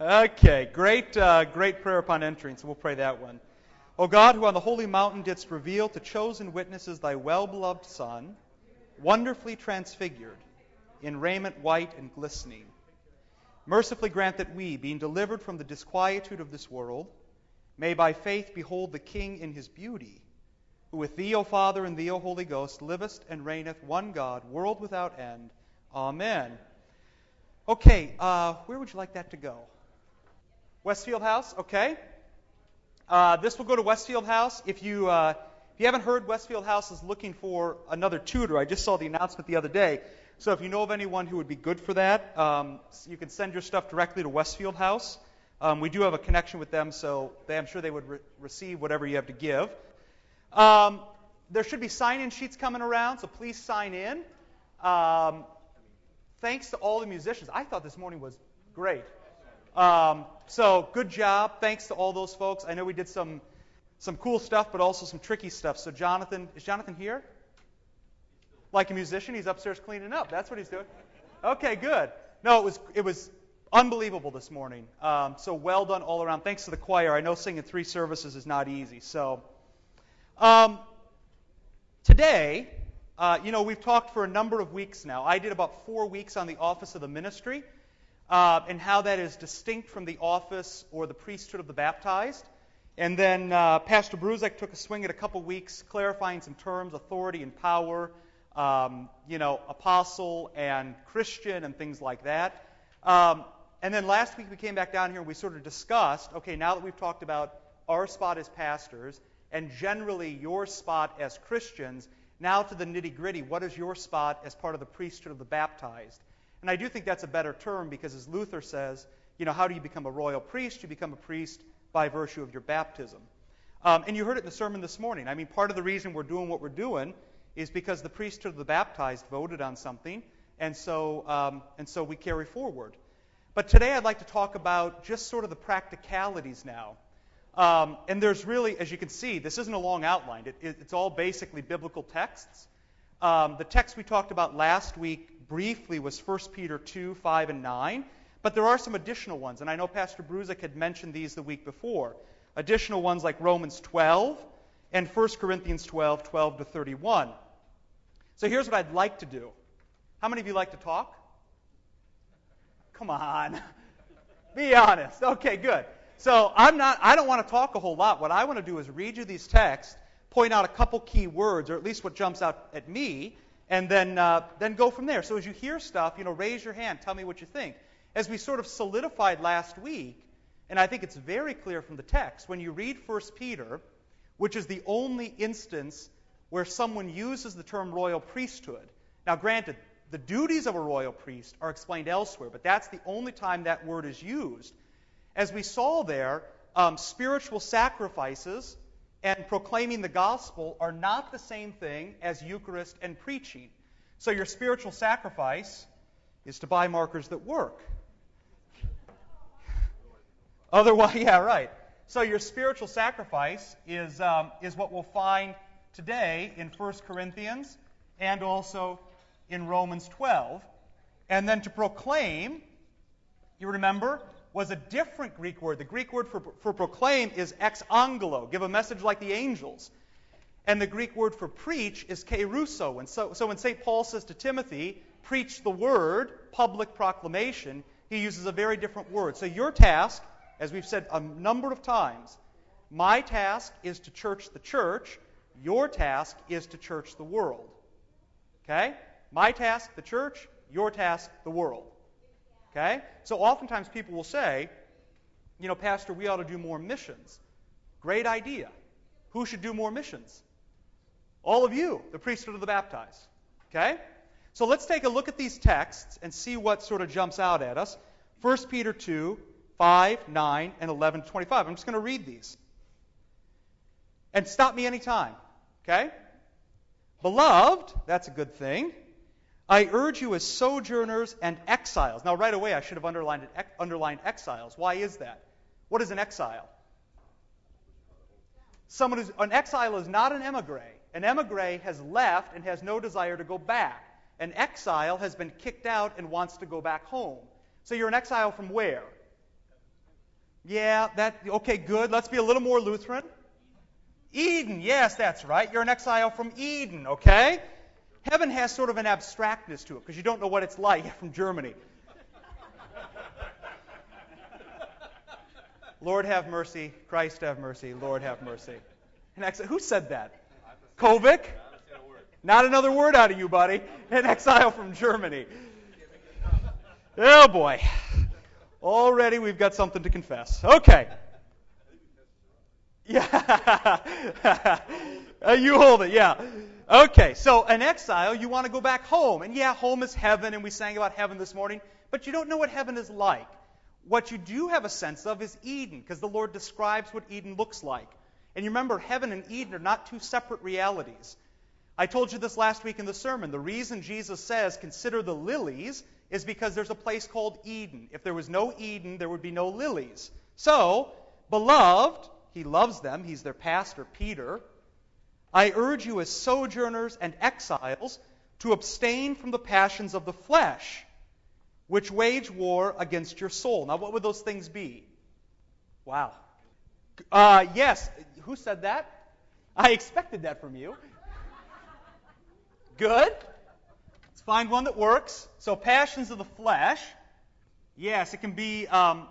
Okay, great, uh, great prayer upon entering, so we'll pray that one. O God, who on the holy mountain didst reveal to chosen witnesses thy well beloved Son, wonderfully transfigured, in raiment white and glistening, mercifully grant that we, being delivered from the disquietude of this world, may by faith behold the King in his beauty, who with thee, O Father, and thee, O Holy Ghost, livest and reigneth one God, world without end. Amen. Okay, uh, where would you like that to go? Westfield House, okay. Uh, this will go to Westfield House. If you uh, if you haven't heard, Westfield House is looking for another tutor. I just saw the announcement the other day. So if you know of anyone who would be good for that, um, you can send your stuff directly to Westfield House. Um, we do have a connection with them, so they, I'm sure they would re- receive whatever you have to give. Um, there should be sign-in sheets coming around, so please sign in. Um, thanks to all the musicians. I thought this morning was great. Um, so good job. Thanks to all those folks. I know we did some some cool stuff, but also some tricky stuff. So Jonathan, is Jonathan here? Like a musician, he's upstairs cleaning up. That's what he's doing. Okay, good. No, it was it was unbelievable this morning. Um, so well done all around. Thanks to the choir. I know singing three services is not easy. So um, today, uh, you know, we've talked for a number of weeks now. I did about four weeks on the office of the ministry uh, and how that is distinct from the office or the priesthood of the baptized. And then uh, Pastor Bruzek took a swing at a couple weeks, clarifying some terms, authority and power, um, you know, apostle and Christian and things like that. Um, and then last week we came back down here and we sort of discussed, okay, now that we've talked about our spot as pastors and generally your spot as Christians, now to the nitty gritty, what is your spot as part of the priesthood of the baptized? And I do think that's a better term because, as Luther says, you know, how do you become a royal priest? You become a priest by virtue of your baptism. Um, and you heard it in the sermon this morning. I mean, part of the reason we're doing what we're doing is because the priesthood of the baptized voted on something, and so um, and so we carry forward. But today I'd like to talk about just sort of the practicalities now. Um, and there's really, as you can see, this isn't a long outline. It, it, it's all basically biblical texts. Um, the text we talked about last week briefly was 1 Peter 2, 5, and 9. But there are some additional ones, and I know Pastor Bruzek had mentioned these the week before. Additional ones like Romans 12 and 1 Corinthians 12, 12 to 31. So here's what I'd like to do. How many of you like to talk? Come on. Be honest. Okay, good. So I'm not I don't want to talk a whole lot. What I want to do is read you these texts, point out a couple key words, or at least what jumps out at me, and then, uh, then go from there. So as you hear stuff, you know, raise your hand, tell me what you think. As we sort of solidified last week, and I think it's very clear from the text, when you read 1 Peter, which is the only instance where someone uses the term royal priesthood. Now, granted, the duties of a royal priest are explained elsewhere, but that's the only time that word is used. As we saw there, um, spiritual sacrifices and proclaiming the gospel are not the same thing as Eucharist and preaching. So your spiritual sacrifice is to buy markers that work. Otherwise, yeah, right. So your spiritual sacrifice is, um, is what we'll find today in 1 Corinthians and also in Romans 12. And then to proclaim, you remember, was a different Greek word. The Greek word for, for proclaim is ex angelo, give a message like the angels. And the Greek word for preach is kerusso. And so, so when St. Paul says to Timothy, preach the word, public proclamation, he uses a very different word. So your task, as we've said a number of times, my task is to church the church. Your task is to church the world. Okay? My task, the church. Your task, the world. Okay? So oftentimes people will say, you know, Pastor, we ought to do more missions. Great idea. Who should do more missions? All of you, the priesthood of the baptized. Okay? So let's take a look at these texts and see what sort of jumps out at us. 1 Peter 2, 5, 9, and 11 to 25. I'm just going to read these. And stop me anytime. Okay? Beloved, that's a good thing. I urge you as sojourners and exiles. Now, right away, I should have underlined, it, underlined exiles. Why is that? What is an exile? Someone who's an exile is not an emigre. An emigre has left and has no desire to go back. An exile has been kicked out and wants to go back home. So you're an exile from where? Yeah, that okay, good. Let's be a little more Lutheran. Eden, yes, that's right. You're an exile from Eden, okay? Heaven has sort of an abstractness to it because you don't know what it's like from Germany. Lord have mercy, Christ have mercy, Lord have mercy. An exile, who said that? Kovic? Not another word out of you, buddy. An exile from Germany. Oh boy. Already we've got something to confess. Okay. Yeah. uh, you hold it, yeah. Okay, so an exile, you want to go back home. And yeah, home is heaven, and we sang about heaven this morning, but you don't know what heaven is like. What you do have a sense of is Eden, because the Lord describes what Eden looks like. And you remember, heaven and Eden are not two separate realities. I told you this last week in the sermon. The reason Jesus says, consider the lilies, is because there's a place called Eden. If there was no Eden, there would be no lilies. So, beloved, he loves them. He's their pastor, Peter. I urge you, as sojourners and exiles, to abstain from the passions of the flesh, which wage war against your soul. Now, what would those things be? Wow. Uh, yes. Who said that? I expected that from you. Good. Let's find one that works. So, passions of the flesh. Yes, it can be um,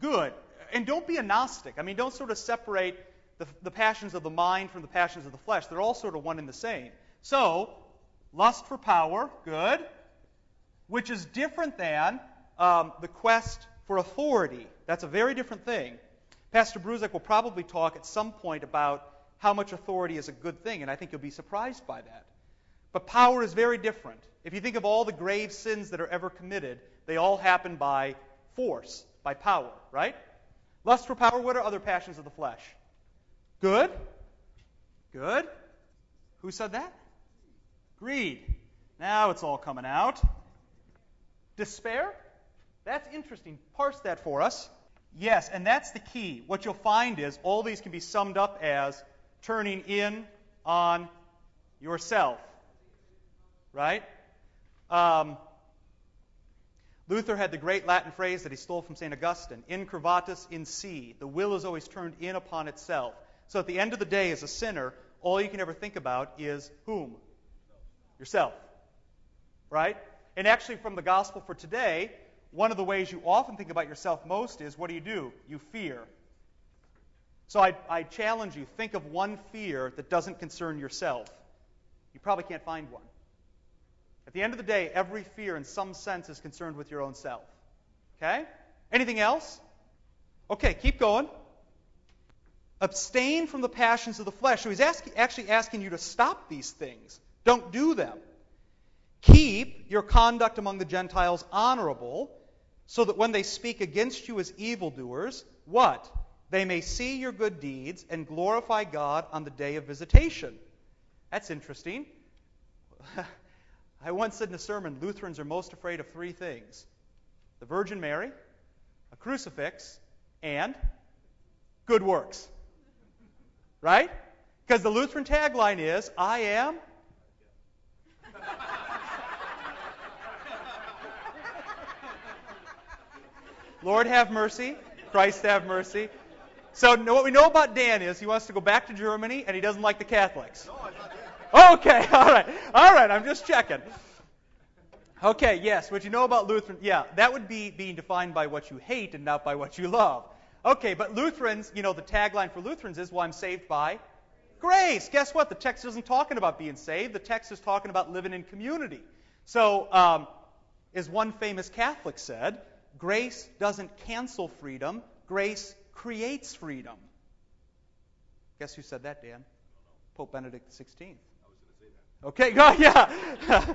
good and don't be a Gnostic. I mean, don't sort of separate the, the passions of the mind from the passions of the flesh. They're all sort of one and the same. So, lust for power, good, which is different than um, the quest for authority. That's a very different thing. Pastor Bruzek will probably talk at some point about how much authority is a good thing, and I think you'll be surprised by that. But power is very different. If you think of all the grave sins that are ever committed, they all happen by force, by power, right? Lust for power, what are other passions of the flesh? Good? Good? Who said that? Greed. Now it's all coming out. Despair? That's interesting. Parse that for us. Yes, and that's the key. What you'll find is all these can be summed up as turning in on yourself. Right? Um, Luther had the great Latin phrase that he stole from St. Augustine incurvatus in se. The will is always turned in upon itself. So at the end of the day, as a sinner, all you can ever think about is whom? Yourself. Right? And actually, from the gospel for today, one of the ways you often think about yourself most is what do you do? You fear. So I, I challenge you think of one fear that doesn't concern yourself. You probably can't find one. At the end of the day, every fear in some sense is concerned with your own self. Okay? Anything else? Okay, keep going. Abstain from the passions of the flesh. So he's ask, actually asking you to stop these things. Don't do them. Keep your conduct among the Gentiles honorable, so that when they speak against you as evildoers, what? They may see your good deeds and glorify God on the day of visitation. That's interesting. I once said in a sermon Lutherans are most afraid of three things the Virgin Mary, a crucifix, and good works. Right? Because the Lutheran tagline is I am. Lord have mercy, Christ have mercy. So what we know about Dan is he wants to go back to Germany and he doesn't like the Catholics. Okay, all right. All right, I'm just checking. Okay, yes, what you know about Lutheran, yeah, that would be being defined by what you hate and not by what you love. Okay, but Lutherans, you know, the tagline for Lutherans is, well, I'm saved by grace. Guess what? The text isn't talking about being saved. The text is talking about living in community. So, um, as one famous Catholic said, grace doesn't cancel freedom, grace creates freedom. Guess who said that, Dan? Pope Benedict XVI. Okay, go, yeah.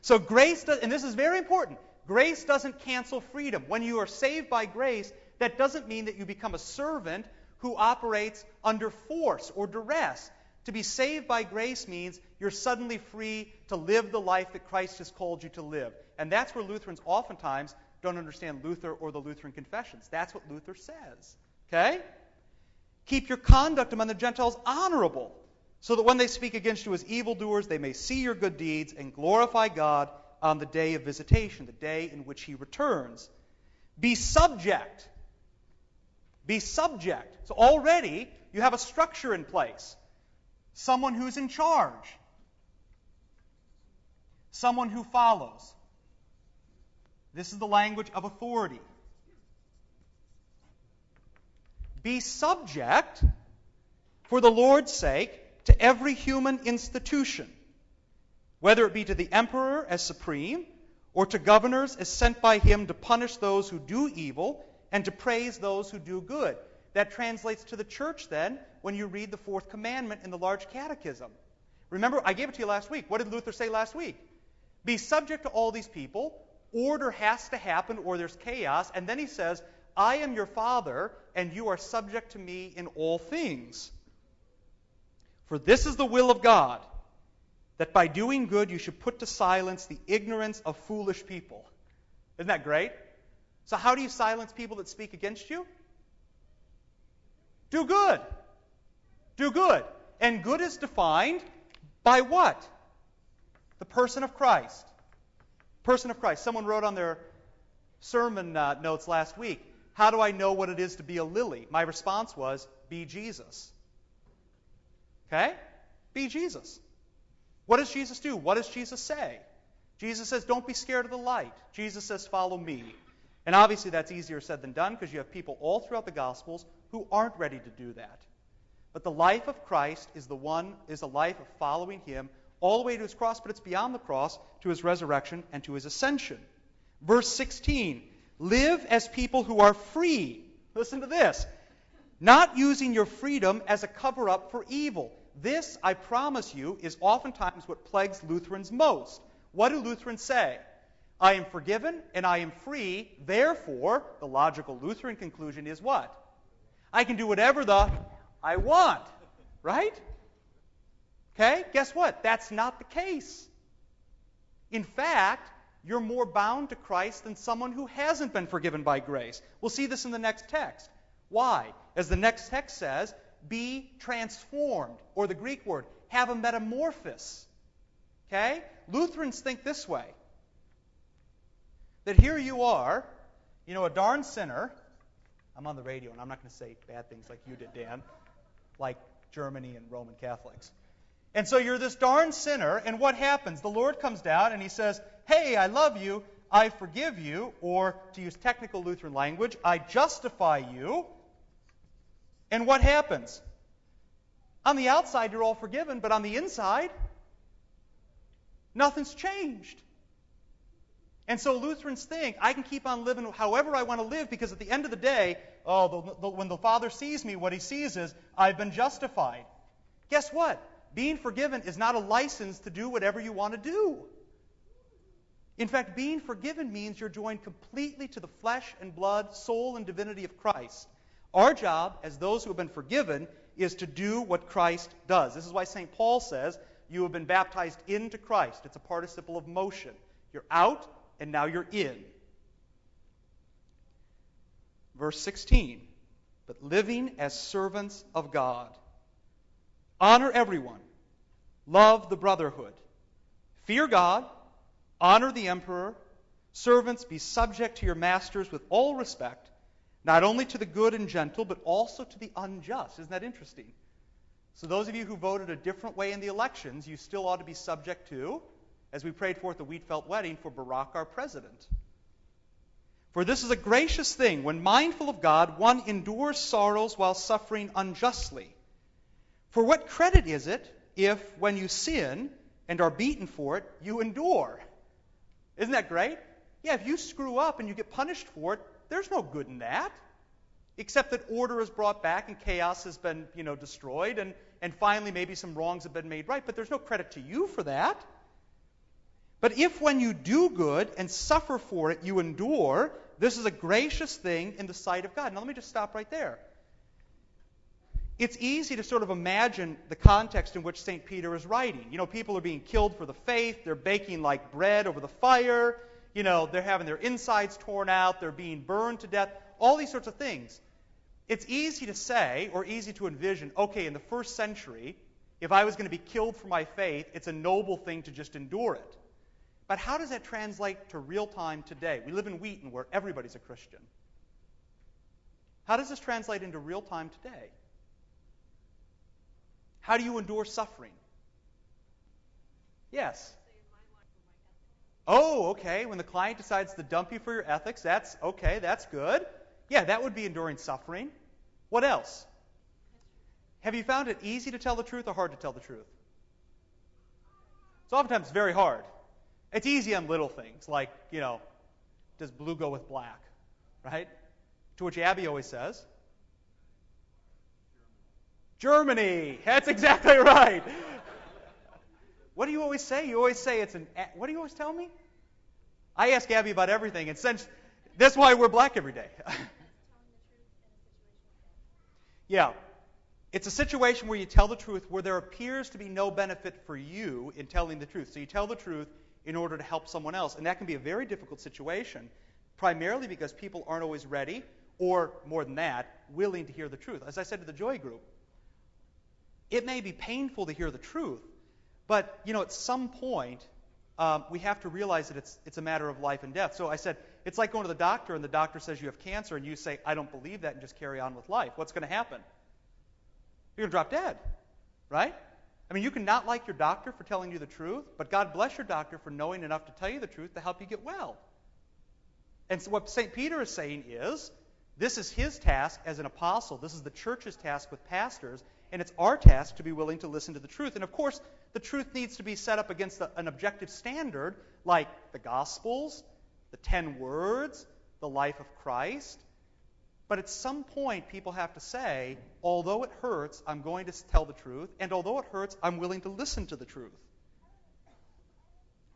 so grace does, and this is very important. Grace doesn't cancel freedom. When you are saved by grace, that doesn't mean that you become a servant who operates under force or duress. To be saved by grace means you're suddenly free to live the life that Christ has called you to live. And that's where Lutherans oftentimes don't understand Luther or the Lutheran confessions. That's what Luther says. Okay? Keep your conduct among the Gentiles honorable so that when they speak against you as evildoers, they may see your good deeds and glorify God on the day of visitation, the day in which he returns. Be subject. Be subject. So already you have a structure in place. Someone who's in charge. Someone who follows. This is the language of authority. Be subject, for the Lord's sake, to every human institution, whether it be to the emperor as supreme, or to governors as sent by him to punish those who do evil and to praise those who do good. That translates to the church then when you read the fourth commandment in the large catechism. Remember, I gave it to you last week. What did Luther say last week? Be subject to all these people. Order has to happen or there's chaos. And then he says, I am your father, and you are subject to me in all things. For this is the will of God, that by doing good you should put to silence the ignorance of foolish people. Isn't that great? So, how do you silence people that speak against you? Do good. Do good. And good is defined by what? The person of Christ. Person of Christ. Someone wrote on their sermon uh, notes last week, How do I know what it is to be a lily? My response was, Be Jesus. Okay? Be Jesus. What does Jesus do? What does Jesus say? Jesus says, Don't be scared of the light. Jesus says, Follow me. And obviously, that's easier said than done because you have people all throughout the Gospels who aren't ready to do that. But the life of Christ is the one is a life of following Him all the way to His cross, but it's beyond the cross to His resurrection and to His ascension. Verse 16: Live as people who are free. Listen to this. Not using your freedom as a cover up for evil. This, I promise you, is oftentimes what plagues Lutherans most. What do Lutherans say? I am forgiven and I am free. Therefore, the logical Lutheran conclusion is what? I can do whatever the I want. Right? Okay? Guess what? That's not the case. In fact, you're more bound to Christ than someone who hasn't been forgiven by grace. We'll see this in the next text. Why? As the next text says, be transformed, or the Greek word, have a metamorphosis. Okay? Lutherans think this way that here you are, you know, a darn sinner. I'm on the radio and I'm not going to say bad things like you did, Dan, like Germany and Roman Catholics. And so you're this darn sinner, and what happens? The Lord comes down and he says, Hey, I love you, I forgive you, or to use technical Lutheran language, I justify you. And what happens? On the outside, you're all forgiven, but on the inside, nothing's changed. And so Lutherans think I can keep on living however I want to live because at the end of the day, oh, the, the, when the Father sees me, what he sees is I've been justified. Guess what? Being forgiven is not a license to do whatever you want to do. In fact, being forgiven means you're joined completely to the flesh and blood, soul, and divinity of Christ. Our job, as those who have been forgiven, is to do what Christ does. This is why St. Paul says, You have been baptized into Christ. It's a participle of motion. You're out, and now you're in. Verse 16, but living as servants of God. Honor everyone. Love the brotherhood. Fear God. Honor the emperor. Servants, be subject to your masters with all respect, not only to the good and gentle, but also to the unjust. Isn't that interesting? So, those of you who voted a different way in the elections, you still ought to be subject to as we prayed forth the Wheatfelt wedding for Barack, our president. For this is a gracious thing when mindful of God, one endures sorrows while suffering unjustly. For what credit is it if, when you sin and are beaten for it, you endure? Isn't that great? Yeah, if you screw up and you get punished for it, there's no good in that. Except that order is brought back and chaos has been, you know, destroyed and, and finally maybe some wrongs have been made right, but there's no credit to you for that. But if when you do good and suffer for it, you endure, this is a gracious thing in the sight of God. Now, let me just stop right there. It's easy to sort of imagine the context in which St. Peter is writing. You know, people are being killed for the faith, they're baking like bread over the fire, you know, they're having their insides torn out, they're being burned to death, all these sorts of things. It's easy to say, or easy to envision, okay, in the first century, if I was going to be killed for my faith, it's a noble thing to just endure it. But how does that translate to real time today? We live in Wheaton where everybody's a Christian. How does this translate into real time today? How do you endure suffering? Yes. Oh, okay. When the client decides to dump you for your ethics, that's okay, that's good. Yeah, that would be enduring suffering. What else? Have you found it easy to tell the truth or hard to tell the truth? It's oftentimes very hard. It's easy on little things, like, you know, does blue go with black? Right? To which Abby always says, Germany. That's exactly right. What do you always say? You always say it's an. What do you always tell me? I ask Abby about everything, and since that's why we're black every day. yeah, it's a situation where you tell the truth where there appears to be no benefit for you in telling the truth. So you tell the truth in order to help someone else, and that can be a very difficult situation, primarily because people aren't always ready, or more than that, willing to hear the truth. As I said to the Joy Group, it may be painful to hear the truth, but, you know, at some point, um, we have to realize that it's, it's a matter of life and death. So I said, it's like going to the doctor and the doctor says you have cancer, and you say, I don't believe that, and just carry on with life. What's going to happen? You're going to drop dead, right? I mean, you can not like your doctor for telling you the truth, but God bless your doctor for knowing enough to tell you the truth to help you get well. And so what St. Peter is saying is, this is his task as an apostle. This is the church's task with pastors and it's our task to be willing to listen to the truth. And of course, the truth needs to be set up against an objective standard like the Gospels, the ten words, the life of Christ. But at some point, people have to say, although it hurts, I'm going to tell the truth, and although it hurts, I'm willing to listen to the truth.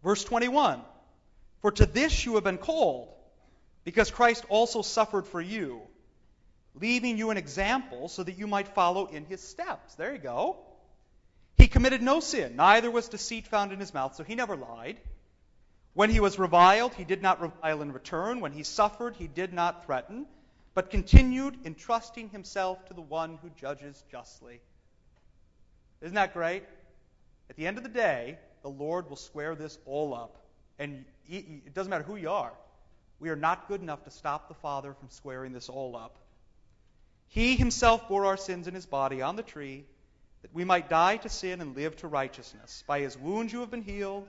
Verse 21 For to this you have been called, because Christ also suffered for you leaving you an example so that you might follow in his steps. There you go. He committed no sin, neither was deceit found in his mouth, so he never lied. When he was reviled, he did not revile in return. When he suffered, he did not threaten, but continued entrusting himself to the one who judges justly. Isn't that great? At the end of the day, the Lord will square this all up. And it doesn't matter who you are. We are not good enough to stop the Father from squaring this all up. He himself bore our sins in his body on the tree, that we might die to sin and live to righteousness. By his wounds you have been healed,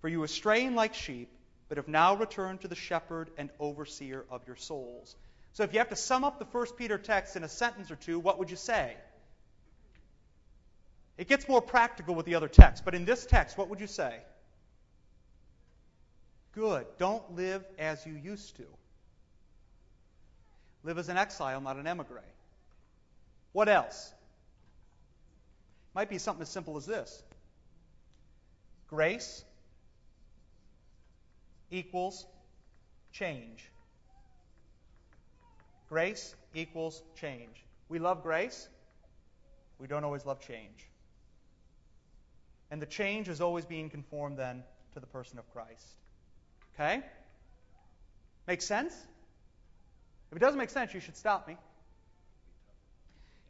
for you were straying like sheep, but have now returned to the shepherd and overseer of your souls. So if you have to sum up the first Peter text in a sentence or two, what would you say? It gets more practical with the other text, but in this text, what would you say? Good. Don't live as you used to. Live as an exile, not an emigre. What else? Might be something as simple as this grace equals change. Grace equals change. We love grace, we don't always love change. And the change is always being conformed then to the person of Christ. Okay? Make sense? If it doesn't make sense, you should stop me.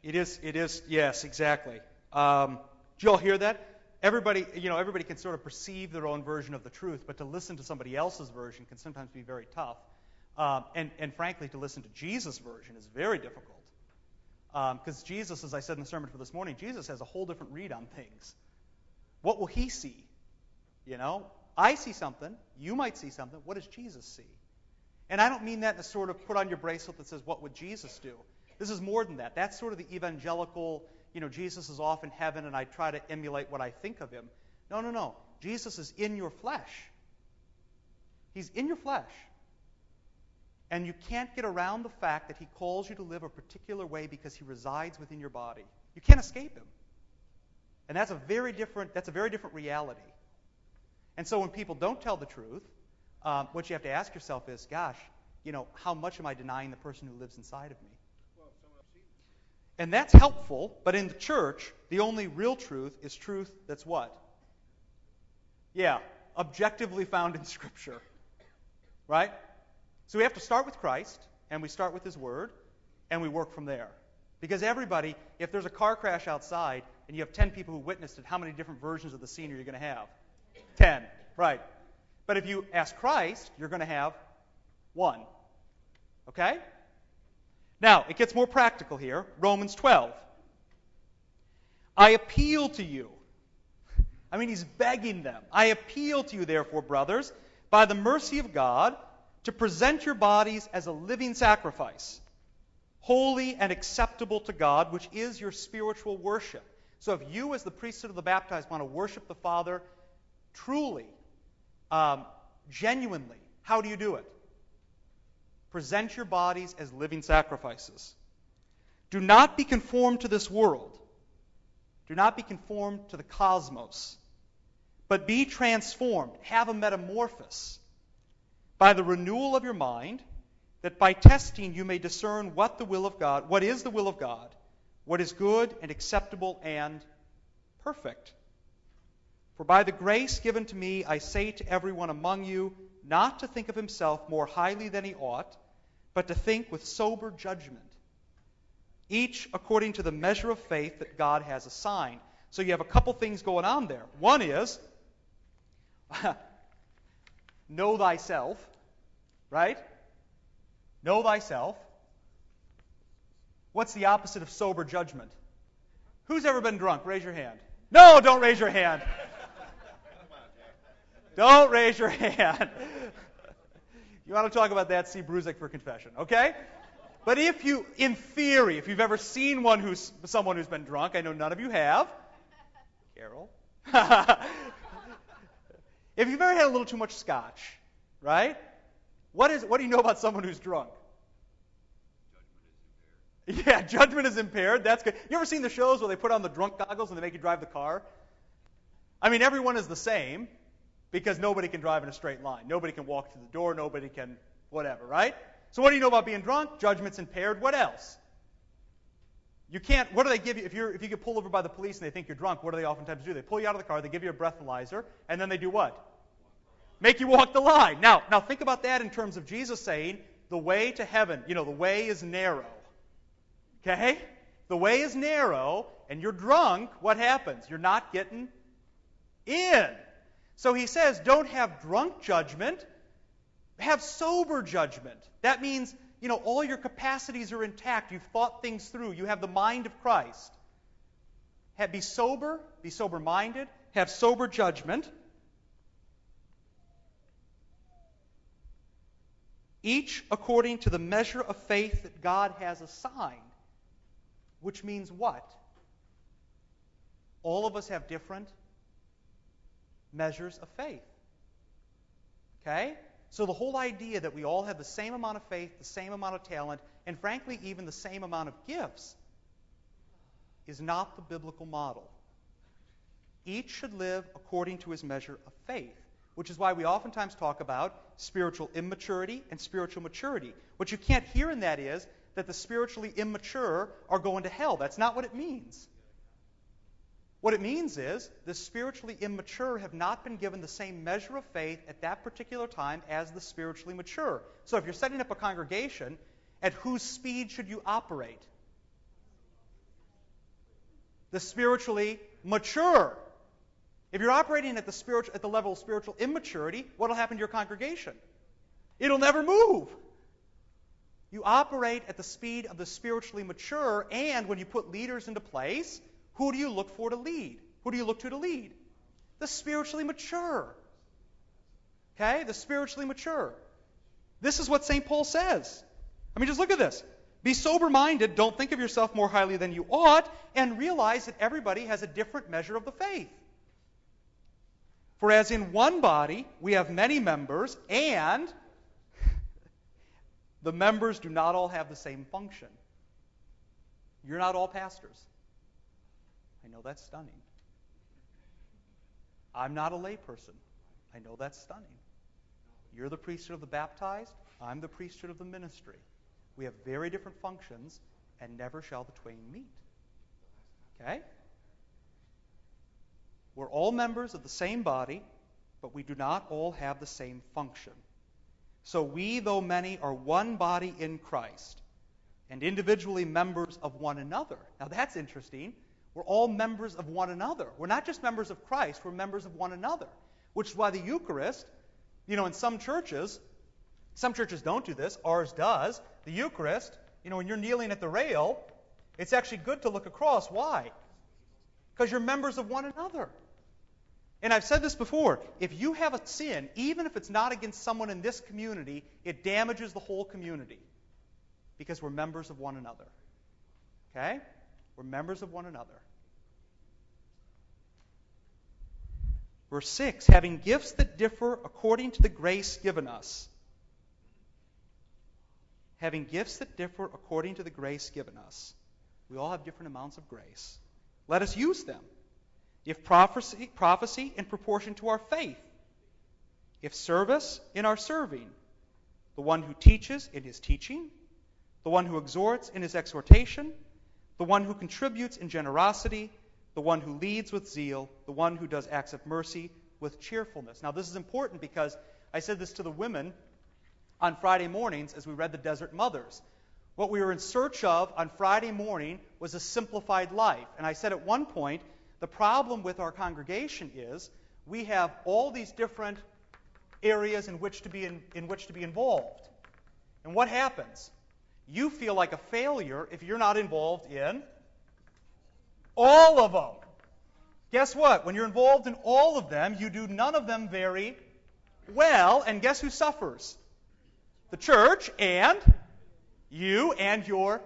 It is, it is, yes, exactly. Um, do you all hear that? Everybody, you know, everybody can sort of perceive their own version of the truth, but to listen to somebody else's version can sometimes be very tough. Um, and, and frankly, to listen to Jesus' version is very difficult. Because um, Jesus, as I said in the sermon for this morning, Jesus has a whole different read on things. What will he see? You know, I see something, you might see something. What does Jesus see? And I don't mean that in a sort of put on your bracelet that says, What would Jesus do? This is more than that. That's sort of the evangelical, you know, Jesus is off in heaven and I try to emulate what I think of him. No, no, no. Jesus is in your flesh. He's in your flesh. And you can't get around the fact that he calls you to live a particular way because he resides within your body. You can't escape him. And that's a very different that's a very different reality. And so when people don't tell the truth, um, what you have to ask yourself is, gosh, you know, how much am I denying the person who lives inside of me? And that's helpful, but in the church, the only real truth is truth that's what? Yeah, objectively found in Scripture. Right? So we have to start with Christ, and we start with His Word, and we work from there. Because everybody, if there's a car crash outside and you have 10 people who witnessed it, how many different versions of the scene are you going to have? 10. Right. But if you ask Christ, you're going to have one. Okay? Now, it gets more practical here. Romans 12. I appeal to you. I mean, he's begging them. I appeal to you, therefore, brothers, by the mercy of God, to present your bodies as a living sacrifice, holy and acceptable to God, which is your spiritual worship. So if you, as the priesthood of the baptized, want to worship the Father truly, um, genuinely, how do you do it? Present your bodies as living sacrifices. Do not be conformed to this world. Do not be conformed to the cosmos, but be transformed. Have a metamorphosis by the renewal of your mind, that by testing you may discern what the will of God, what is the will of God, what is good and acceptable and perfect. For by the grace given to me, I say to everyone among you, not to think of himself more highly than he ought, but to think with sober judgment, each according to the measure of faith that God has assigned. So you have a couple things going on there. One is, know thyself, right? Know thyself. What's the opposite of sober judgment? Who's ever been drunk? Raise your hand. No, don't raise your hand. Don't raise your hand. You want to talk about that? See Bruzek for confession, okay? But if you, in theory, if you've ever seen one who's someone who's been drunk, I know none of you have. Carol. if you've ever had a little too much scotch, right? What is what do you know about someone who's drunk? Yeah, judgment is impaired. That's good. You ever seen the shows where they put on the drunk goggles and they make you drive the car? I mean, everyone is the same because nobody can drive in a straight line. Nobody can walk through the door. Nobody can whatever, right? So what do you know about being drunk? Judgment's impaired. What else? You can't. What do they give you if you if you get pulled over by the police and they think you're drunk? What do they oftentimes do? They pull you out of the car. They give you a breathalyzer, and then they do what? Make you walk the line. Now, now think about that in terms of Jesus saying the way to heaven. You know, the way is narrow. Okay, the way is narrow, and you're drunk. What happens? You're not getting in. So he says, don't have drunk judgment. Have sober judgment. That means, you know, all your capacities are intact. You've thought things through. You have the mind of Christ. Have, be sober, be sober minded, have sober judgment. Each according to the measure of faith that God has assigned. Which means what? All of us have different measures of faith. Okay? So the whole idea that we all have the same amount of faith, the same amount of talent, and frankly, even the same amount of gifts is not the biblical model. Each should live according to his measure of faith, which is why we oftentimes talk about spiritual immaturity and spiritual maturity. What you can't hear in that is that the spiritually immature are going to hell. That's not what it means. What it means is the spiritually immature have not been given the same measure of faith at that particular time as the spiritually mature. So if you're setting up a congregation, at whose speed should you operate? The spiritually mature. If you're operating at the, spiritual, at the level of spiritual immaturity, what will happen to your congregation? It'll never move. You operate at the speed of the spiritually mature, and when you put leaders into place, who do you look for to lead? Who do you look to to lead? The spiritually mature. Okay? The spiritually mature. This is what St. Paul says. I mean, just look at this. Be sober minded. Don't think of yourself more highly than you ought. And realize that everybody has a different measure of the faith. For as in one body we have many members, and the members do not all have the same function. You're not all pastors. I know that's stunning. I'm not a layperson. I know that's stunning. You're the priesthood of the baptized. I'm the priesthood of the ministry. We have very different functions, and never shall the twain meet. Okay? We're all members of the same body, but we do not all have the same function. So we, though many, are one body in Christ, and individually members of one another. Now that's interesting we're all members of one another. We're not just members of Christ, we're members of one another. Which is why the Eucharist, you know, in some churches, some churches don't do this, ours does. The Eucharist, You know, when you're kneeling at the rail, it's actually good to look across. Why? Because you're members of one another. And I've said this before if you have a sin, even if it's not against someone in this community, it damages the whole community because we're members of one another. Okay? We're members of one another. Verse 6 having gifts that differ according to the grace given us. Having gifts that differ according to the grace given us. We all have different amounts of grace. Let us use them. If prophecy, prophecy in proportion to our faith. If service, in our serving. The one who teaches in his teaching. The one who exhorts in his exhortation. The one who contributes in generosity the one who leads with zeal, the one who does acts of mercy with cheerfulness. Now, this is important because I said this to the women on Friday mornings as we read the Desert Mothers. What we were in search of on Friday morning was a simplified life. And I said at one point, the problem with our congregation is we have all these different areas in which to be in, in which to be involved. And what happens? You feel like a failure if you're not involved in all of them. Guess what? When you're involved in all of them, you do none of them very well. And guess who suffers? The church and you and your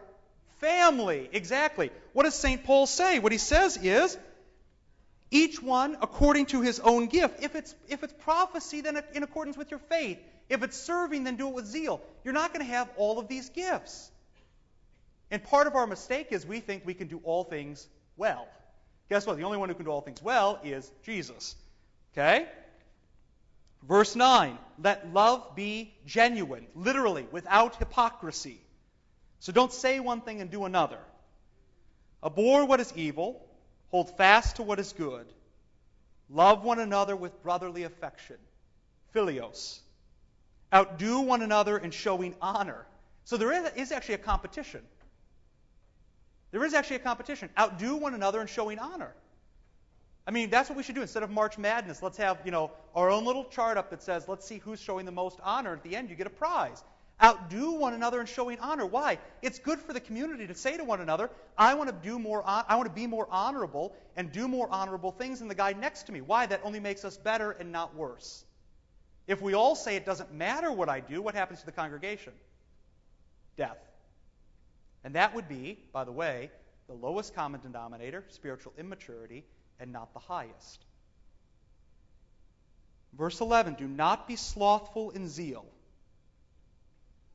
family. Exactly. What does St. Paul say? What he says is each one according to his own gift. If it's, if it's prophecy, then in accordance with your faith. If it's serving, then do it with zeal. You're not going to have all of these gifts. And part of our mistake is we think we can do all things well. Guess what? The only one who can do all things well is Jesus. Okay? Verse 9 let love be genuine, literally, without hypocrisy. So don't say one thing and do another. Abhor what is evil, hold fast to what is good. Love one another with brotherly affection. Philios. Outdo one another in showing honor. So there is actually a competition. There is actually a competition. Outdo one another in showing honor. I mean, that's what we should do. Instead of March Madness, let's have, you know, our own little chart up that says, let's see who's showing the most honor. At the end, you get a prize. Outdo one another in showing honor. Why? It's good for the community to say to one another, I want to do more I want to be more honorable and do more honorable things than the guy next to me. Why? That only makes us better and not worse. If we all say it doesn't matter what I do, what happens to the congregation? Death. And that would be, by the way, the lowest common denominator, spiritual immaturity, and not the highest. Verse 11 Do not be slothful in zeal.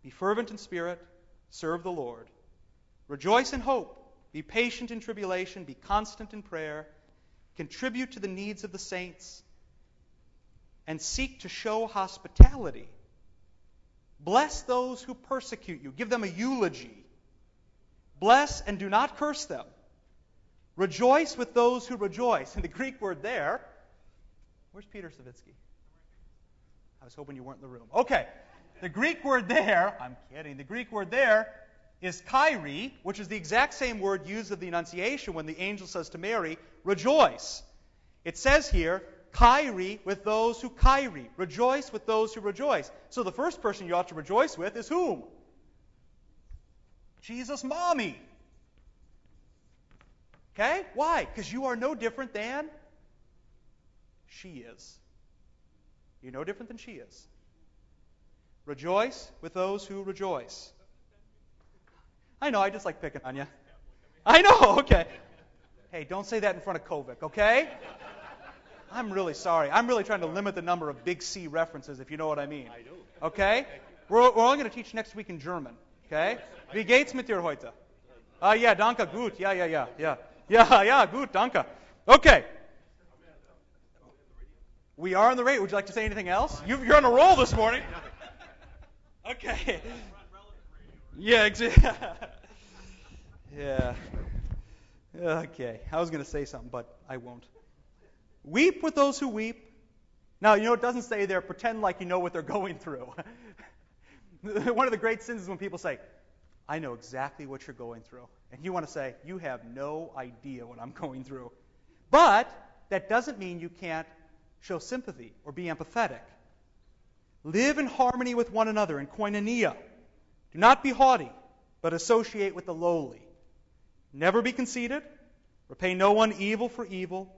Be fervent in spirit. Serve the Lord. Rejoice in hope. Be patient in tribulation. Be constant in prayer. Contribute to the needs of the saints. And seek to show hospitality. Bless those who persecute you. Give them a eulogy. Bless and do not curse them. Rejoice with those who rejoice. And the Greek word there, where's Peter Savitsky? I was hoping you weren't in the room. Okay. The Greek word there, I'm kidding, the Greek word there is kairi, which is the exact same word used of the Annunciation when the angel says to Mary, rejoice. It says here, kairi with those who kairi. Rejoice with those who rejoice. So the first person you ought to rejoice with is whom? Jesus' mommy. Okay? Why? Because you are no different than she is. You're no different than she is. Rejoice with those who rejoice. I know, I just like picking on you. I know, okay. Hey, don't say that in front of Kovic, okay? I'm really sorry. I'm really trying to limit the number of big C references, if you know what I mean. I do. Okay? We're, we're only going to teach next week in German. Okay? Wie geht's mit dir heute? Ah, ja, danke, gut. Ja, ja, ja, ja. Ja, ja, gut, danke. Okay. We are on the rate. Would you like to say anything else? You, you're on a roll this morning. Okay. Yeah, exactly. yeah. Okay. I was going to say something, but I won't. Weep with those who weep. Now, you know, it doesn't say there, pretend like you know what they're going through. One of the great sins is when people say, I know exactly what you're going through. And you want to say, You have no idea what I'm going through. But that doesn't mean you can't show sympathy or be empathetic. Live in harmony with one another in koinonia. Do not be haughty. but associate with the lowly. Never be conceited, repay no one evil for evil,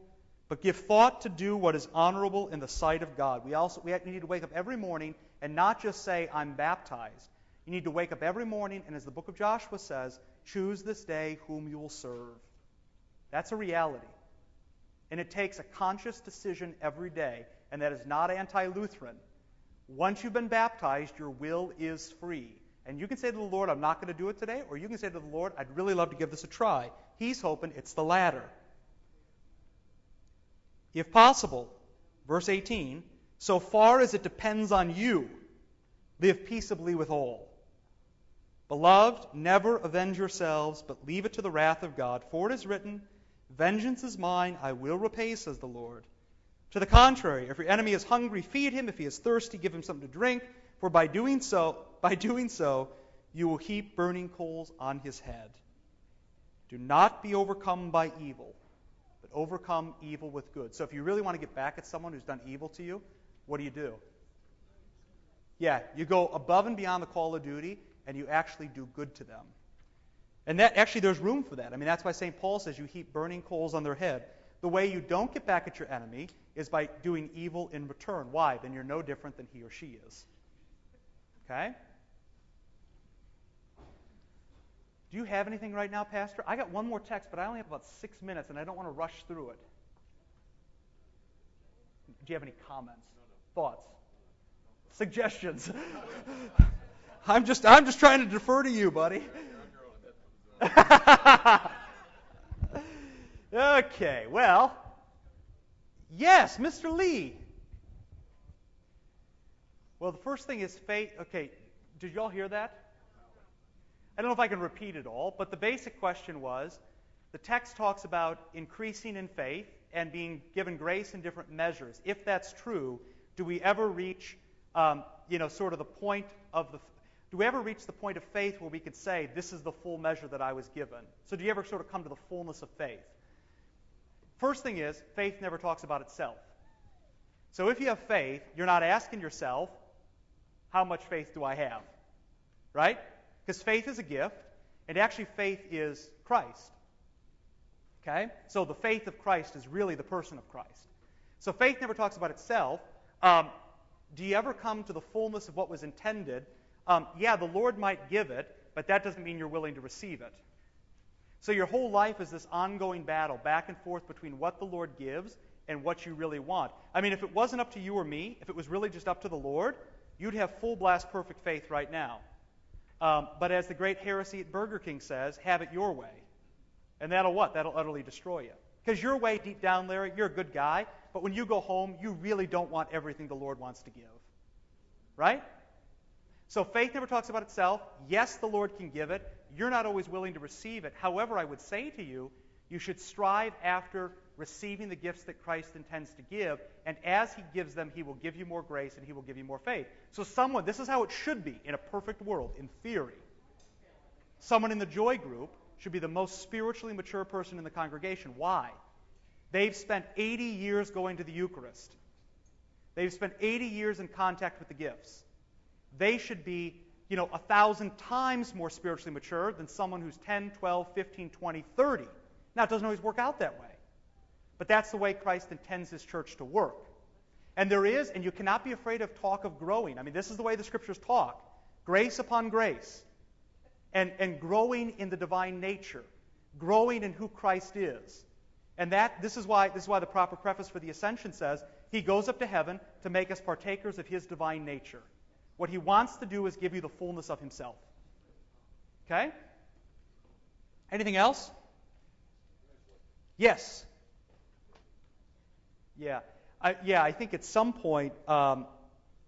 but give thought to do what is honorable in the sight of God. We also we need to wake up every morning and not just say, I'm baptized. You need to wake up every morning and, as the book of Joshua says, choose this day whom you will serve. That's a reality. And it takes a conscious decision every day, and that is not anti Lutheran. Once you've been baptized, your will is free. And you can say to the Lord, I'm not going to do it today, or you can say to the Lord, I'd really love to give this a try. He's hoping it's the latter. If possible, verse 18, so far as it depends on you, live peaceably with all. Beloved, never avenge yourselves, but leave it to the wrath of God. For it is written, Vengeance is mine, I will repay, says the Lord. To the contrary, if your enemy is hungry, feed him. If he is thirsty, give him something to drink. For by doing so, by doing so, you will heap burning coals on his head. Do not be overcome by evil, but overcome evil with good. So if you really want to get back at someone who's done evil to you, what do you do? Yeah, you go above and beyond the call of duty and you actually do good to them. And that actually there's room for that. I mean that's why St. Paul says you heap burning coals on their head. The way you don't get back at your enemy is by doing evil in return. Why? Then you're no different than he or she is. Okay? Do you have anything right now, Pastor? I got one more text, but I only have about six minutes, and I don't want to rush through it. Do you have any comments, thoughts, suggestions? I'm just I'm just trying to defer to you, buddy. okay, well, yes, Mr. Lee. Well, the first thing is faith. Okay, did y'all hear that? I don't know if I can repeat it all, but the basic question was the text talks about increasing in faith and being given grace in different measures. If that's true, do we ever reach, um, you know, sort of the point of the do we ever reach the point of faith where we could say, this is the full measure that I was given? So do you ever sort of come to the fullness of faith? First thing is, faith never talks about itself. So if you have faith, you're not asking yourself, how much faith do I have? Right? Because faith is a gift, and actually faith is Christ. Okay? So the faith of Christ is really the person of Christ. So faith never talks about itself. Um, do you ever come to the fullness of what was intended um, yeah, the Lord might give it, but that doesn't mean you're willing to receive it. So your whole life is this ongoing battle back and forth between what the Lord gives and what you really want. I mean, if it wasn't up to you or me, if it was really just up to the Lord, you'd have full blast perfect faith right now. Um, but as the great heresy at Burger King says, have it your way. And that'll what? That'll utterly destroy you. Because your way, deep down, Larry, you're a good guy, but when you go home, you really don't want everything the Lord wants to give. Right? So faith never talks about itself. Yes, the Lord can give it. You're not always willing to receive it. However, I would say to you, you should strive after receiving the gifts that Christ intends to give. And as He gives them, He will give you more grace and He will give you more faith. So, someone, this is how it should be in a perfect world, in theory. Someone in the joy group should be the most spiritually mature person in the congregation. Why? They've spent 80 years going to the Eucharist, they've spent 80 years in contact with the gifts they should be, you know, a thousand times more spiritually mature than someone who's 10, 12, 15, 20, 30. Now, it doesn't always work out that way. But that's the way Christ intends his church to work. And there is, and you cannot be afraid of talk of growing. I mean, this is the way the scriptures talk grace upon grace, and, and growing in the divine nature, growing in who Christ is. And that this is why this is why the proper preface for the ascension says he goes up to heaven to make us partakers of his divine nature. What he wants to do is give you the fullness of himself. Okay? Anything else? Yes. Yeah. I, yeah, I think at some point, um,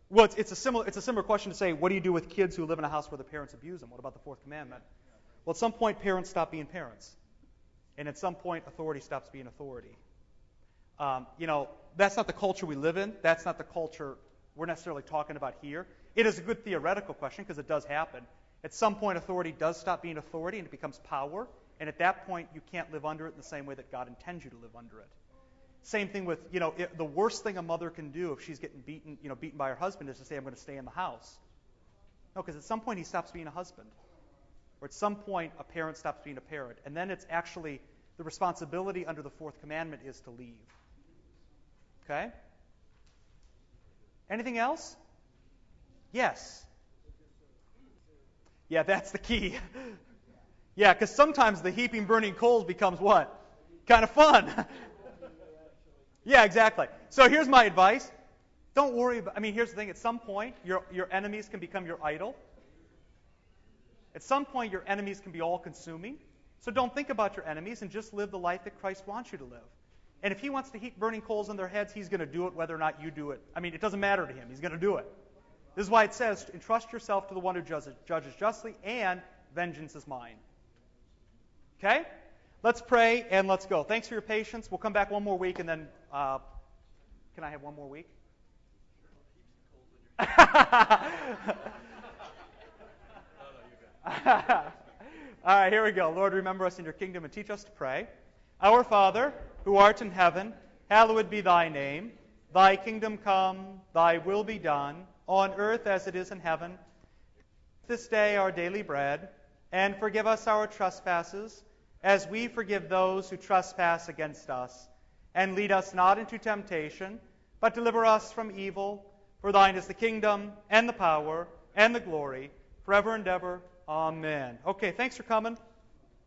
well, it's, it's, a similar, it's a similar question to say, what do you do with kids who live in a house where the parents abuse them? What about the fourth commandment? Well, at some point, parents stop being parents. And at some point, authority stops being authority. Um, you know, that's not the culture we live in. That's not the culture we're necessarily talking about here. It is a good theoretical question because it does happen. At some point, authority does stop being authority and it becomes power. And at that point, you can't live under it in the same way that God intends you to live under it. Same thing with, you know, it, the worst thing a mother can do if she's getting beaten, you know, beaten by her husband is to say, I'm going to stay in the house. No, because at some point he stops being a husband. or at some point a parent stops being a parent. And then it's actually the responsibility under the fourth commandment is to leave. Okay? Anything else? Yes. Yeah, that's the key. yeah, because sometimes the heaping burning coals becomes what? Kind of fun. yeah, exactly. So here's my advice. Don't worry about I mean, here's the thing, at some point your your enemies can become your idol. At some point your enemies can be all consuming. So don't think about your enemies and just live the life that Christ wants you to live. And if he wants to heap burning coals on their heads, he's going to do it whether or not you do it. I mean, it doesn't matter to him. He's going to do it. This is why it says, entrust yourself to the one who judges, judges justly, and vengeance is mine. Okay? Let's pray and let's go. Thanks for your patience. We'll come back one more week and then. Uh, can I have one more week? All right, here we go. Lord, remember us in your kingdom and teach us to pray. Our Father, who art in heaven, hallowed be thy name. Thy kingdom come, thy will be done, on earth as it is in heaven. This day our daily bread, and forgive us our trespasses, as we forgive those who trespass against us. And lead us not into temptation, but deliver us from evil. For thine is the kingdom, and the power, and the glory, forever and ever. Amen. Okay, thanks for coming.